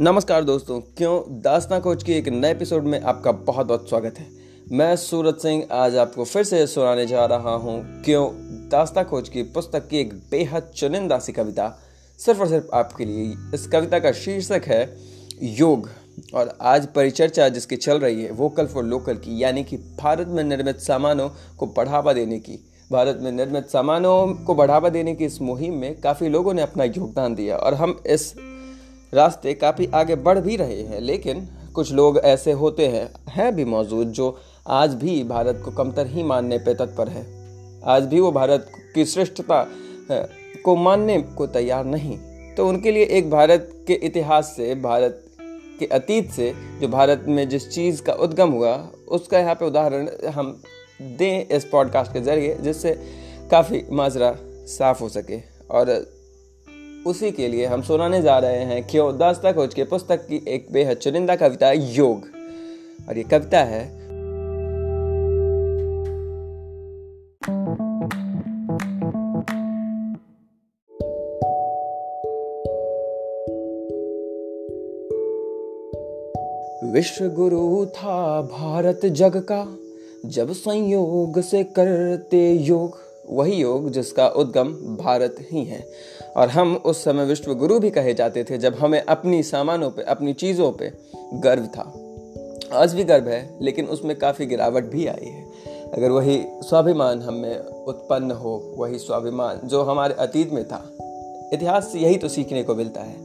नमस्कार दोस्तों, क्यों? दास्ता कोच की एक नए एपिसोड में आपका बहुत बहुत स्वागत है। मैं सूरज सिंह, आज आपको फिर से सुनाने जा रहा हूँ, क्यों? दास्ता कोच की पुस्तक की एक बेहद चुनिंदा सी कविता। सिर्फ़ और सिर्फ़ आपके लिए इस कविता का शीर्षक है, योग। और आज परिचर्चा जिसकी चल रही है वोकल फॉर लोकल की, यानी कि भारत में निर्मित सामानों को बढ़ावा देने की। भारत में निर्मित सामानों को बढ़ावा देने की इस मुहिम में काफ़ी लोगों ने अपना योगदान दिया, और हम इस रास्ते काफ़ी आगे बढ़ भी रहे हैं, लेकिन कुछ लोग ऐसे होते हैं हैं भी मौजूद जो आज भी भारत को कमतर ही मानने पर तत्पर है। आज भी वो भारत की श्रेष्ठता को मानने को तैयार नहीं। तो उनके लिए एक भारत के इतिहास से, भारत के अतीत से, जो भारत में जिस चीज़ का उद्गम हुआ, उसका यहाँ पे उदाहरण हम दें इस पॉडकास्ट के ज़रिए, जिससे काफ़ी माजरा साफ़ हो सके। और उसी के लिए हम सुनाने जा रहे हैं क्यों दास्ता खोज के पुस्तक की एक बेहद चुनिंदा कविता, योग। और ये कविता है विश्व गुरु था भारत जग का, जब संयोग से करते योग। वही योग जिसका उद्गम भारत ही है। और हम उस समय विश्व गुरु भी कहे जाते थे जब हमें अपनी सामानों पे, अपनी चीज़ों पे गर्व था। आज भी गर्व है, लेकिन उसमें काफ़ी गिरावट भी आई है। अगर वही स्वाभिमान हमें उत्पन्न हो, वही स्वाभिमान जो हमारे अतीत में था। इतिहास से यही तो सीखने को मिलता है।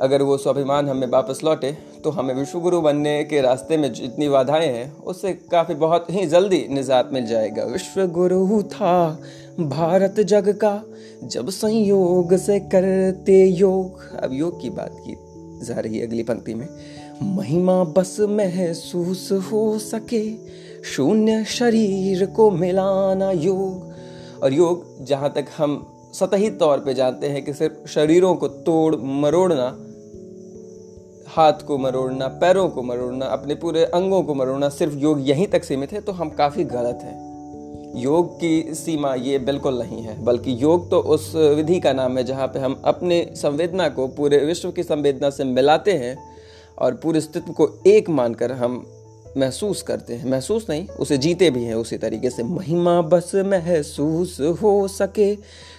अगर वो स्वाभिमान हमें वापस लौटे तो हमें विश्वगुरु बनने के रास्ते में जितनी बाधाएँ हैं, उससे काफ़ी बहुत ही जल्दी निजात मिल जाएगा। विश्व गुरु था, भारत जग का, जब संयोग से करते योग। अब योग की बात की जा रही है अगली पंक्ति में। महिमा बस महसूस हो सके, शून्य शरीर को मिलाना योग। और योग जहाँ तक हम सतही तौर पे जानते हैं कि सिर्फ़ शरीरों को तोड़ मरोड़ना हाथ को मरोड़ना, पैरों को मरोड़ना, अपने पूरे अंगों को मरोड़ना सिर्फ़ योग यहीं तक सीमित है तो हम काफ़ी गलत हैं। योग की सीमा ये बिल्कुल नहीं है, बल्कि योग तो उस विधि का नाम है जहाँ पे हम अपने संवेदना को पूरे विश्व की संवेदना से मिलाते हैं और पूरे अस्तित्व को एक मानकर हम महसूस करते हैं। महसूस नहीं, उसे जीते भी हैं उसी तरीके से। महिमा बस महसूस हो सके,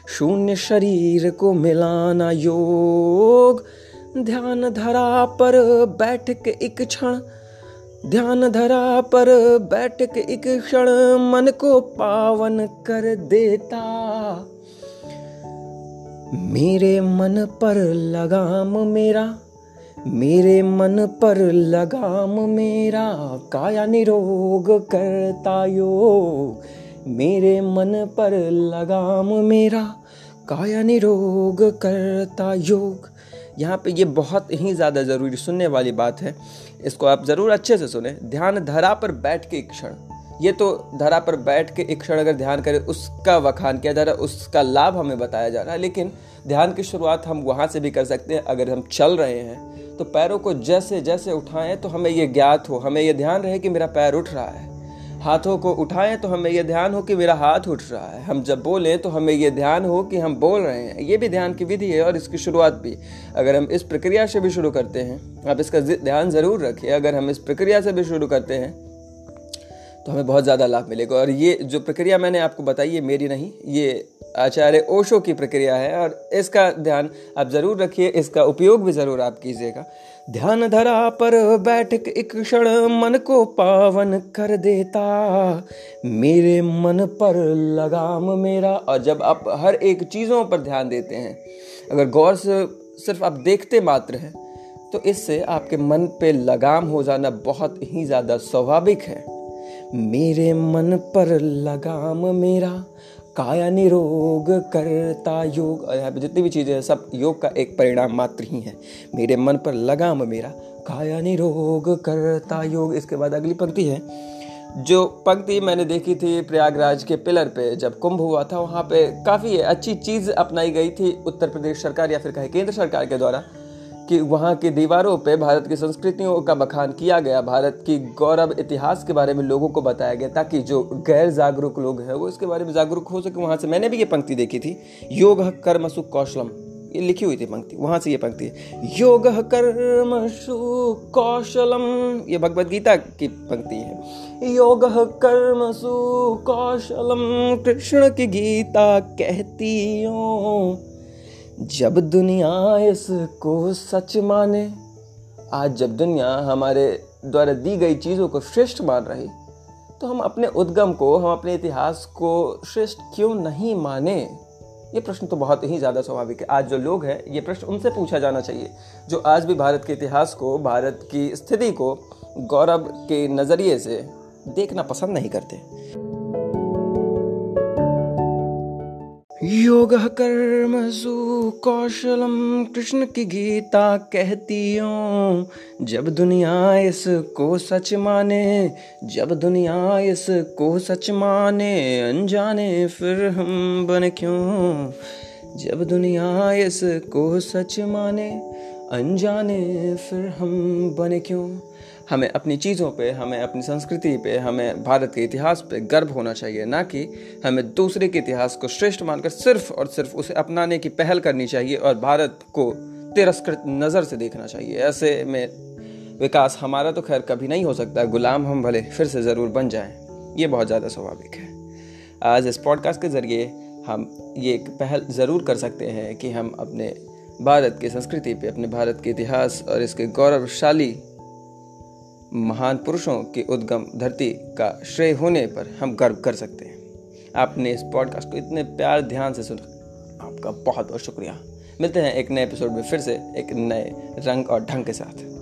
शून्य शरीर को मिलाना योग। ध्यान धरा पर बैठ के एक क्षण, ध्यान धरा पर बैठ के एक क्षण मन को पावन कर देता। मेरे मन पर लगाम मेरा, मेरे मन पर लगाम मेरा, काया निरोग करता योग। मेरे मन पर लगाम मेरा, काया निरोग करता योग। यहाँ पे ये बहुत ही ज़्यादा ज़रूरी सुनने वाली बात है। इसको आप ज़रूर अच्छे से सुने। ध्यान धरा पर बैठ के एक क्षण। ये तो धरा पर बैठ के एक क्षण अगर ध्यान करें, उसका वखान किया जा रहा है, उसका लाभ हमें बताया जा रहा है। लेकिन ध्यान की शुरुआत हम वहाँ से भी कर सकते हैं, अगर हम चल रहे हैं। तो पैरों को जैसे जैसे उठाएँ तो हमें ये ज्ञात हो, हमें ये ध्यान रहे कि मेरा पैर उठ रहा है। हाथों को उठाएँ तो हमें यह ध्यान हो कि मेरा हाथ उठ रहा है। हम जब बोलें तो हमें यह ध्यान हो कि हम बोल रहे हैं। ये भी ध्यान की विधि है और इसकी शुरुआत भी। अगर हम इस प्रक्रिया से भी शुरू करते हैं, आप इसका ध्यान ज़रूर रखिए अगर हम इस प्रक्रिया से भी शुरू करते हैं तो हमें बहुत ज़्यादा लाभ मिलेगा। और ये जो प्रक्रिया मैंने आपको बताई, ये मेरी नहीं, ये आचार्य ओशो की प्रक्रिया है। और इसका ध्यान आप ज़रूर रखिए, इसका उपयोग भी ज़रूर आप कीजिएगा। ध्यान धरा पर बैठ एक क्षण मन को पावन कर देता। मेरे मन पर लगाम मेरा और जब आप हर एक चीज़ों पर ध्यान देते हैं। अगर गौर से सिर्फ़ आप देखते मात्र हैं तो इससे आपके मन पे लगाम हो जाना बहुत ही ज़्यादा स्वाभाविक है। मेरे मन पर लगाम मेरा काया निरोग करता योग। यहाँ जितनी भी चीज़ें हैं, सब योग का एक परिणाम मात्र ही है। मेरे मन पर लगाम मेरा। काया निरोग करता योग। इसके बाद अगली पंक्ति है, जो पंक्ति मैंने देखी थी प्रयागराज के पिलर पे, जब कुंभ हुआ था, वहाँ पे काफ़ी अच्छी चीज़ अपनाई गई थी उत्तर प्रदेश सरकार या फिर कहे केंद्र सरकार के द्वारा। कि वहाँ की दीवारों पर भारत की संस्कृतियों का बखान किया गया। भारत की गौरव इतिहास के बारे में लोगों को बताया गया ताकि जो गैर जागरूक लोग हैं, वो इसके बारे में जागरूक हो सके। वहाँ से मैंने भी ये पंक्ति देखी थी, योग कर्म सुख कौशलम। ये लिखी हुई थी पंक्ति, वहाँ से ये पंक्ति है। योग कर्म कौशलम। ये भगवत गीता की पंक्ति है। योग कर्म कौशलम। कृष्ण की गीता कहती हो जब दुनिया इसको सच माने, आज जब दुनिया हमारे द्वारा दी गई चीज़ों को श्रेष्ठ मान रही तो हम अपने उद्गम को, हम अपने इतिहास को श्रेष्ठ क्यों नहीं माने? ये प्रश्न तो बहुत ही ज़्यादा स्वाभाविक है। आज जो लोग हैं, ये प्रश्न उनसे पूछा जाना चाहिए, जो आज भी भारत के इतिहास को, भारत की स्थिति को गौरव के नज़रिए से देखना पसंद नहीं करते। योग कर्मसु कौशलम कृष्ण की गीता कहती हूँ जब दुनिया इसको सच माने, जब दुनिया इसको सच माने, अनजाने फिर हम बन क्यों? जब दुनिया इसको सच माने, अनजाने फिर हम बने क्यों? हमें अपनी चीज़ों पे, हमें अपनी संस्कृति पे, हमें भारत के इतिहास पे गर्व होना चाहिए, ना कि हमें दूसरे के इतिहास को श्रेष्ठ मानकर सिर्फ़ और सिर्फ़ उसे अपनाने की पहल करनी चाहिए और भारत को तिरस्कृत नज़र से देखना चाहिए। ऐसे में विकास हमारा तो खैर कभी नहीं हो सकता, गुलाम हम भले फिर से ज़रूर बन जाएँ, ये बहुत ज़्यादा स्वाभाविक है। आज इस पॉडकास्ट के ज़रिए हम ये एक पहल ज़रूर कर सकते हैं कि हम अपने भारत की संस्कृति पे, अपने भारत के इतिहास और इसके गौरवशाली महान पुरुषों के उद्गम धरती का श्रेय होने पर हम गर्व कर सकते हैं। आपने इस पॉडकास्ट को इतने प्यार ध्यान से सुना। आपका बहुत बहुत शुक्रिया। मिलते हैं एक नए एपिसोड में फिर से एक नए रंग और ढंग के साथ।